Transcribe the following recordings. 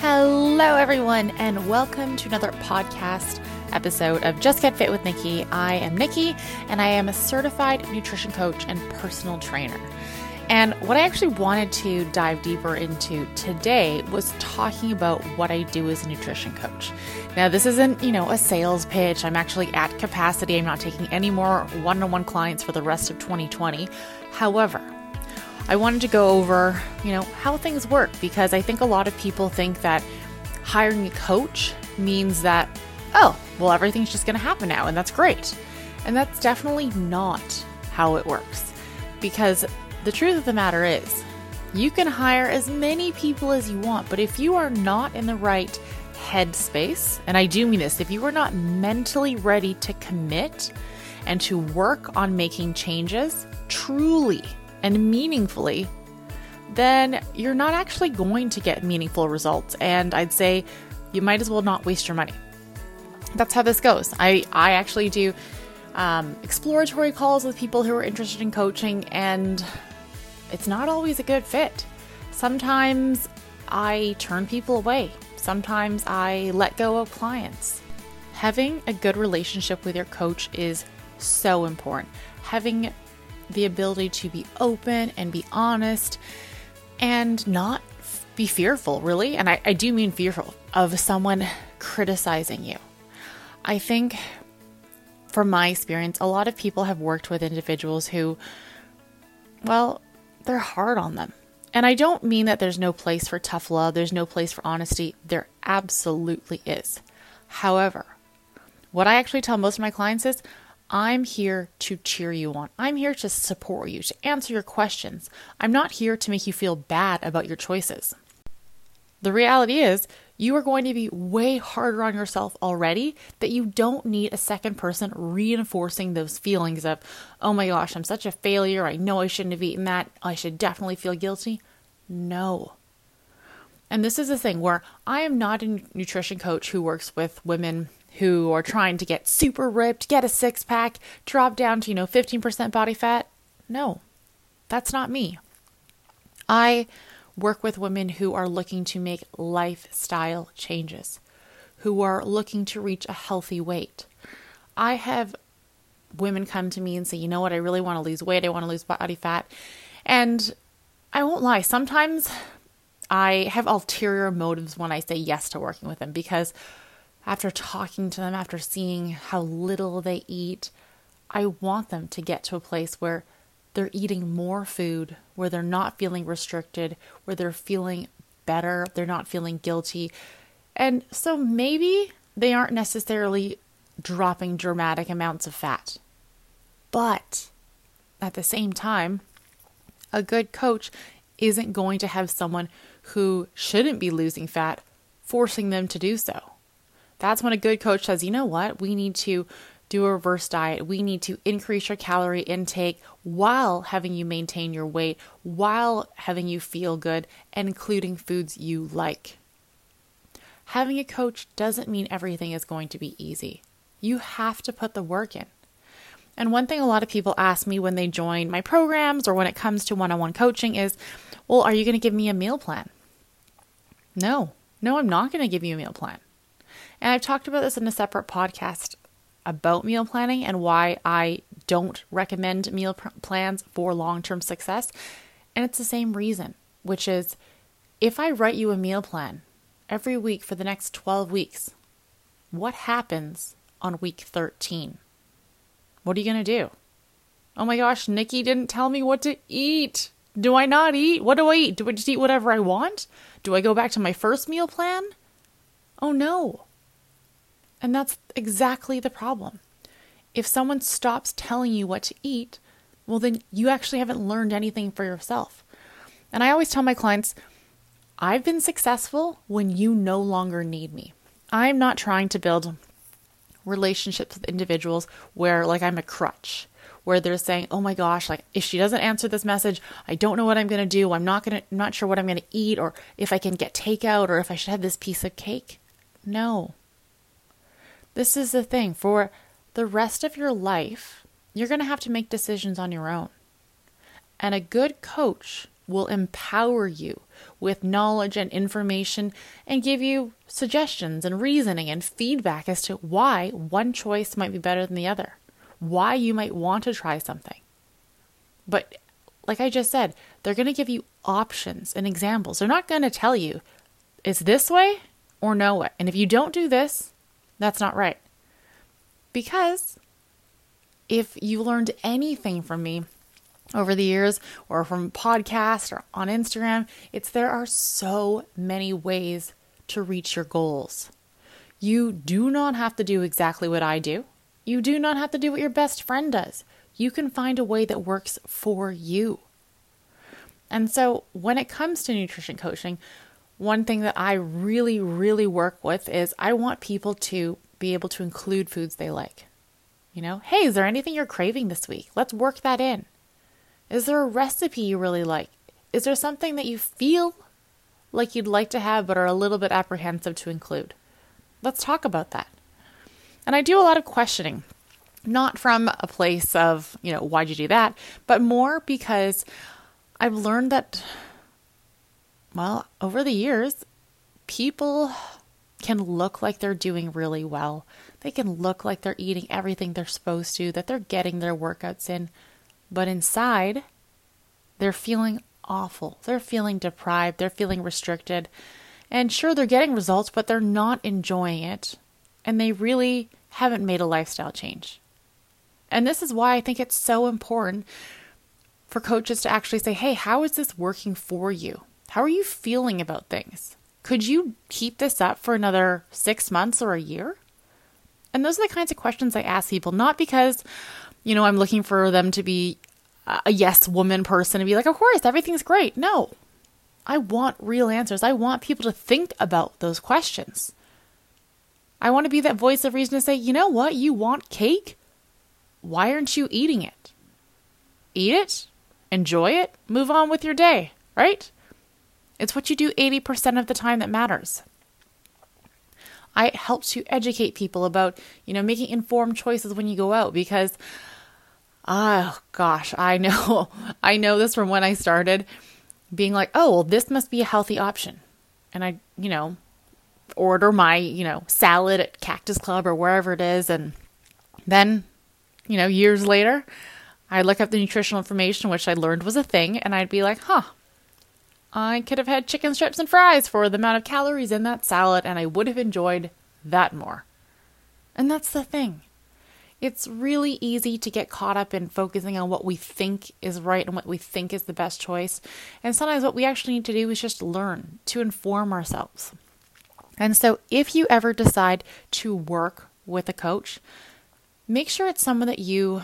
Hello, everyone, and welcome to another podcast episode of Just Get Fit with Nikki. I am Nikki, and I am a certified nutrition coach and personal trainer. And what I actually wanted to dive deeper into today was talking about what I do as a nutrition coach. Now, this isn't, you know, a sales pitch. I'm actually at capacity. I'm not taking any more one on one clients for the rest of 2020. However, I wanted to go over, you know, how things work because I think a lot of people think that hiring a coach means that, oh, well, everything's just going to happen now and that's great. And that's definitely not how it works because the truth of the matter is, you can hire as many people as you want, but if you are not in the right headspace, and I do mean this, if you are not mentally ready to commit and to work on making changes truly and meaningfully, then you're not actually going to get meaningful results. And I'd say you might as well not waste your money. That's how this goes. I, I actually do um, exploratory calls with people who are interested in coaching, and it's not always a good fit. Sometimes I turn people away, sometimes I let go of clients. Having a good relationship with your coach is so important. Having the ability to be open and be honest and not be fearful, really. And I, I do mean fearful of someone criticizing you. I think, from my experience, a lot of people have worked with individuals who, well, they're hard on them. And I don't mean that there's no place for tough love, there's no place for honesty. There absolutely is. However, what I actually tell most of my clients is I'm here to cheer you on. I'm here to support you, to answer your questions. I'm not here to make you feel bad about your choices. The reality is, you are going to be way harder on yourself already that you don't need a second person reinforcing those feelings of, oh my gosh, I'm such a failure. I know I shouldn't have eaten that. I should definitely feel guilty. No. And this is the thing where I am not a nutrition coach who works with women who are trying to get super ripped, get a six pack, drop down to, you know, 15% body fat. No, that's not me. I work with women who are looking to make lifestyle changes, who are looking to reach a healthy weight. I have women come to me and say, you know what, I really want to lose weight, I want to lose body fat. And I won't lie, sometimes I have ulterior motives when I say yes to working with them because after talking to them, after seeing how little they eat, I want them to get to a place where they're eating more food, where they're not feeling restricted, where they're feeling better, they're not feeling guilty. And so maybe they aren't necessarily dropping dramatic amounts of fat. But at the same time, a good coach isn't going to have someone who shouldn't be losing fat forcing them to do so. That's when a good coach says, you know what, we need to do a reverse diet. We need to increase your calorie intake while having you maintain your weight, while having you feel good, and including foods you like. Having a coach doesn't mean everything is going to be easy. You have to put the work in. And one thing a lot of people ask me when they join my programs or when it comes to one on one coaching is, well, are you going to give me a meal plan? No, no, I'm not going to give you a meal plan. And I've talked about this in a separate podcast about meal planning and why I don't recommend meal plans for long term success. And it's the same reason, which is if I write you a meal plan every week for the next 12 weeks, what happens on week 13? What are you going to do? Oh my gosh, Nikki didn't tell me what to eat. Do I not eat? What do I eat? Do I just eat whatever I want? Do I go back to my first meal plan? Oh no. And that's exactly the problem. If someone stops telling you what to eat, well, then you actually haven't learned anything for yourself. And I always tell my clients, I've been successful when you no longer need me. I'm not trying to build relationships with individuals where, like, I'm a crutch, where they're saying, "Oh my gosh, like if she doesn't answer this message, I don't know what I'm going to do. I'm not going to I'm not sure what I'm going to eat or if I can get takeout or if I should have this piece of cake." No. This is the thing for the rest of your life, you're going to have to make decisions on your own. And a good coach will empower you with knowledge and information and give you suggestions and reasoning and feedback as to why one choice might be better than the other, why you might want to try something. But like I just said, they're going to give you options and examples. They're not going to tell you it's this way or no way. And if you don't do this, that's not right. Because if you learned anything from me over the years or from podcasts or on Instagram, it's there are so many ways to reach your goals. You do not have to do exactly what I do. You do not have to do what your best friend does. You can find a way that works for you. And so, when it comes to nutrition coaching, one thing that I really, really work with is I want people to be able to include foods they like. You know, hey, is there anything you're craving this week? Let's work that in. Is there a recipe you really like? Is there something that you feel like you'd like to have but are a little bit apprehensive to include? Let's talk about that. And I do a lot of questioning, not from a place of, you know, why'd you do that, but more because I've learned that, well, over the years, people can look like they're doing really well. They can look like they're eating everything they're supposed to, that they're getting their workouts in, but inside, they're feeling awful. They're feeling deprived. They're feeling restricted. And sure, they're getting results, but they're not enjoying it. And they really haven't made a lifestyle change. And this is why I think it's so important for coaches to actually say, hey, how is this working for you? How are you feeling about things? Could you keep this up for another six months or a year? And those are the kinds of questions I ask people, not because, you know, I'm looking for them to be a yes woman person and be like, of course, everything's great. No, I want real answers. I want people to think about those questions. I want to be that voice of reason to say, you know what, you want cake? Why aren't you eating it? Eat it, enjoy it, move on with your day, right? It's what you do 80% of the time that matters. I help to educate people about, you know, making informed choices when you go out because oh gosh, I know I know this from when I started being like, "Oh, well this must be a healthy option." And I, you know, order my, you know, salad at Cactus Club or wherever it is and then, you know, years later, I look up the nutritional information which I learned was a thing and I'd be like, "Huh, I could have had chicken strips and fries for the amount of calories in that salad, and I would have enjoyed that more. And that's the thing. It's really easy to get caught up in focusing on what we think is right and what we think is the best choice. And sometimes what we actually need to do is just learn to inform ourselves. And so, if you ever decide to work with a coach, make sure it's someone that you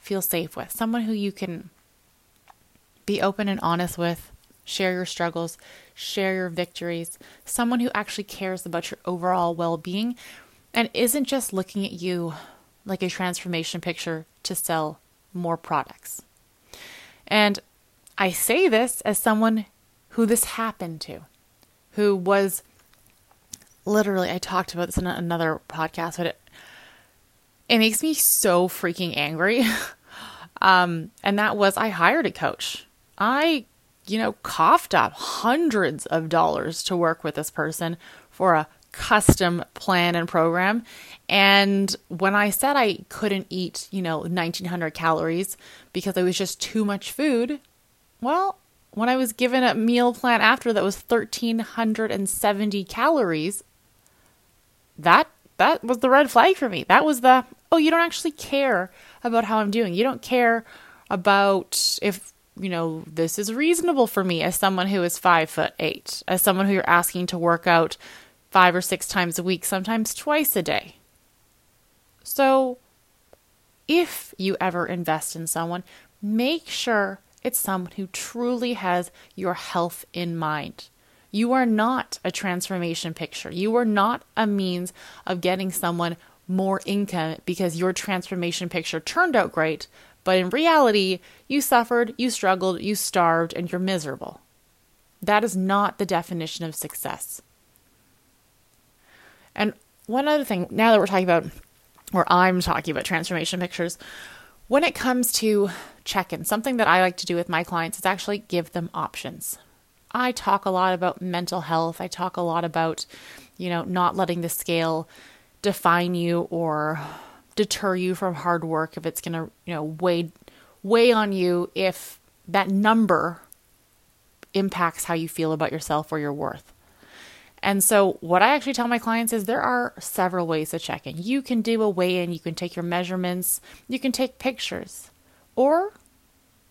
feel safe with, someone who you can be open and honest with, share your struggles, share your victories, someone who actually cares about your overall well being and isn't just looking at you like a transformation picture to sell more products. And I say this as someone who this happened to, who was literally, I talked about this in another podcast, but it, it makes me so freaking angry. um, and that was I hired a coach. I you know, coughed up hundreds of dollars to work with this person for a custom plan and program. And when I said I couldn't eat, you know, 1900 calories because it was just too much food, well, when I was given a meal plan after that was 1370 calories, that that was the red flag for me. That was the oh, you don't actually care about how I'm doing. You don't care about if you know, this is reasonable for me as someone who is five foot eight, as someone who you're asking to work out five or six times a week, sometimes twice a day. So, if you ever invest in someone, make sure it's someone who truly has your health in mind. You are not a transformation picture. You are not a means of getting someone more income because your transformation picture turned out great, but in reality, you suffered, you struggled, you starved, and you're miserable. That is not the definition of success. And one other thing, now that we're talking about, or I'm talking about transformation pictures, when it comes to check in. Something that I like to do with my clients is actually give them options. I talk a lot about mental health. I talk a lot about, you know, not letting the scale define you or deter you from hard work if it's going to, you know, weigh weigh on you if that number impacts how you feel about yourself or your worth. And so, what I actually tell my clients is there are several ways to check in. You can do a weigh in, you can take your measurements, you can take pictures. Or,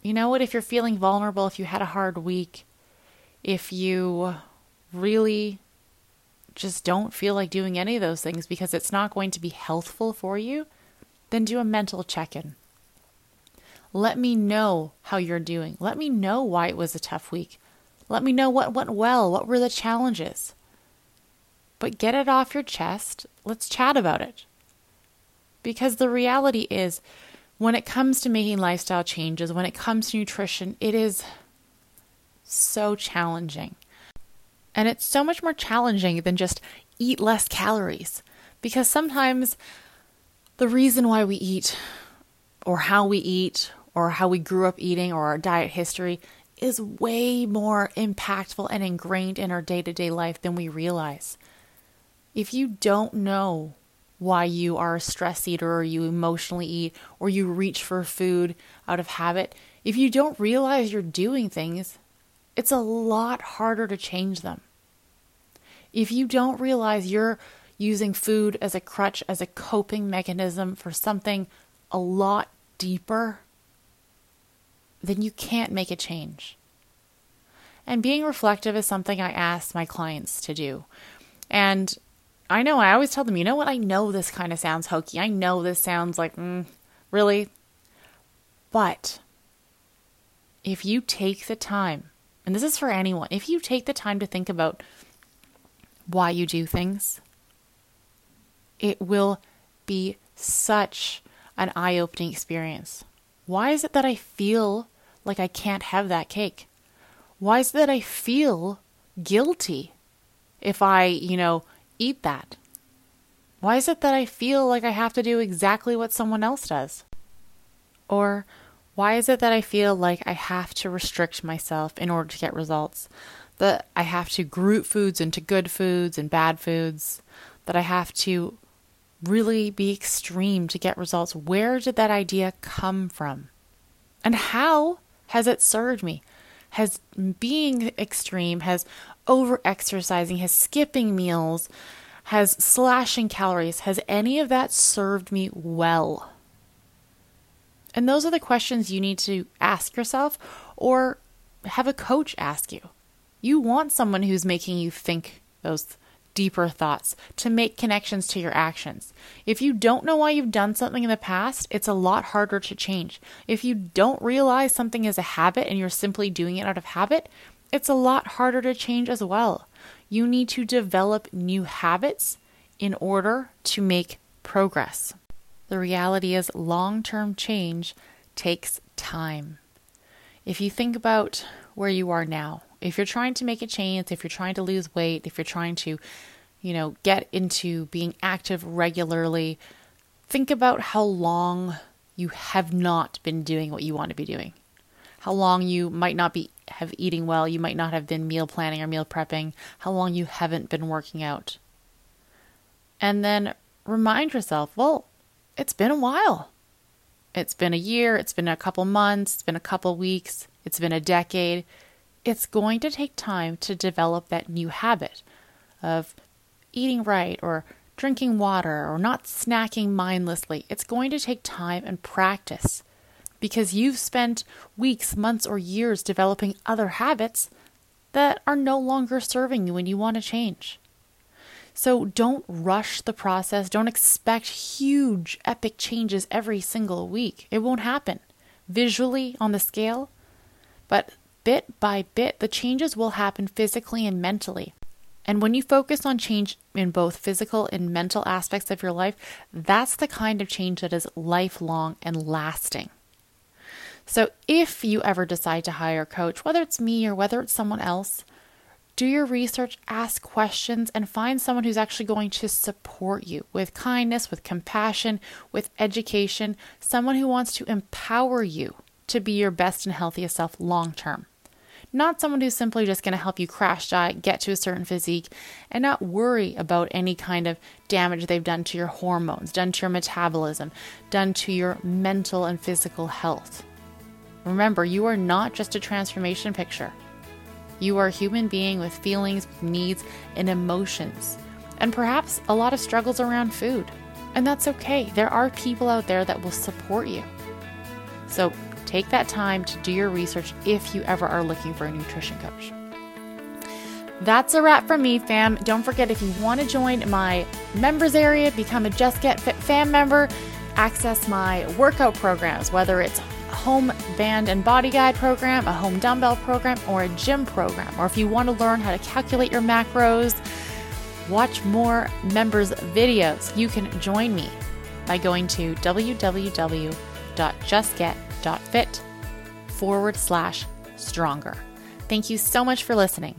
you know what, if you're feeling vulnerable, if you had a hard week, if you really just don't feel like doing any of those things because it's not going to be healthful for you, then do a mental check in. Let me know how you're doing. Let me know why it was a tough week. Let me know what went well. What were the challenges? But get it off your chest. Let's chat about it. Because the reality is, when it comes to making lifestyle changes, when it comes to nutrition, it is so challenging. And it's so much more challenging than just eat less calories. Because sometimes the reason why we eat, or how we eat, or how we grew up eating, or our diet history is way more impactful and ingrained in our day to day life than we realize. If you don't know why you are a stress eater or you emotionally eat or you reach for food out of habit, if you don't realize you're doing things, it's a lot harder to change them. If you don't realize you're using food as a crutch, as a coping mechanism for something a lot deeper, then you can't make a change. And being reflective is something I ask my clients to do. And I know I always tell them, you know what? I know this kind of sounds hokey. I know this sounds like, mm, really? But if you take the time, and this is for anyone, if you take the time to think about why you do things, it will be such an eye opening experience. Why is it that I feel like I can't have that cake? Why is it that I feel guilty if I, you know, eat that? Why is it that I feel like I have to do exactly what someone else does? Or why is it that I feel like I have to restrict myself in order to get results? That I have to group foods into good foods and bad foods? That I have to really be extreme to get results? Where did that idea come from? And how has it served me? Has being extreme, has over exercising, has skipping meals, has slashing calories, has any of that served me well? And those are the questions you need to ask yourself or have a coach ask you. You want someone who's making you think those deeper thoughts to make connections to your actions. If you don't know why you've done something in the past, it's a lot harder to change. If you don't realize something is a habit and you're simply doing it out of habit, it's a lot harder to change as well. You need to develop new habits in order to make progress. The reality is, long term change takes time. If you think about where you are now, if you're trying to make a change, if you're trying to lose weight, if you're trying to, you know, get into being active regularly, think about how long you have not been doing what you want to be doing how long you might not be have eating well, you might not have been meal planning or meal prepping, how long you haven't been working out. And then remind yourself, well, it's been a while. It's been a year, it's been a couple months, it's been a couple weeks, it's been a decade. It's going to take time to develop that new habit of eating right or drinking water or not snacking mindlessly. It's going to take time and practice because you've spent weeks, months, or years developing other habits that are no longer serving you and you want to change. So don't rush the process. Don't expect huge, epic changes every single week. It won't happen visually on the scale, but bit by bit, the changes will happen physically and mentally. And when you focus on change in both physical and mental aspects of your life, that's the kind of change that is lifelong and lasting. So if you ever decide to hire a coach, whether it's me or whether it's someone else, do your research, ask questions, and find someone who's actually going to support you with kindness, with compassion, with education, someone who wants to empower you to be your best and healthiest self long term. Not someone who's simply just going to help you crash diet, get to a certain physique, and not worry about any kind of damage they've done to your hormones, done to your metabolism, done to your mental and physical health. Remember, you are not just a transformation picture. You are a human being with feelings, needs, and emotions, and perhaps a lot of struggles around food. And that's okay. There are people out there that will support you. So take that time to do your research if you ever are looking for a nutrition coach. That's a wrap from me, fam. Don't forget if you want to join my members area, become a Just Get Fit fam member, access my workout programs, whether it's home band and body guide program, a home dumbbell program, or a gym program, or if you want to learn how to calculate your macros, watch more members' videos, you can join me by going to www.justget.fit forward slash stronger. Thank you so much for listening.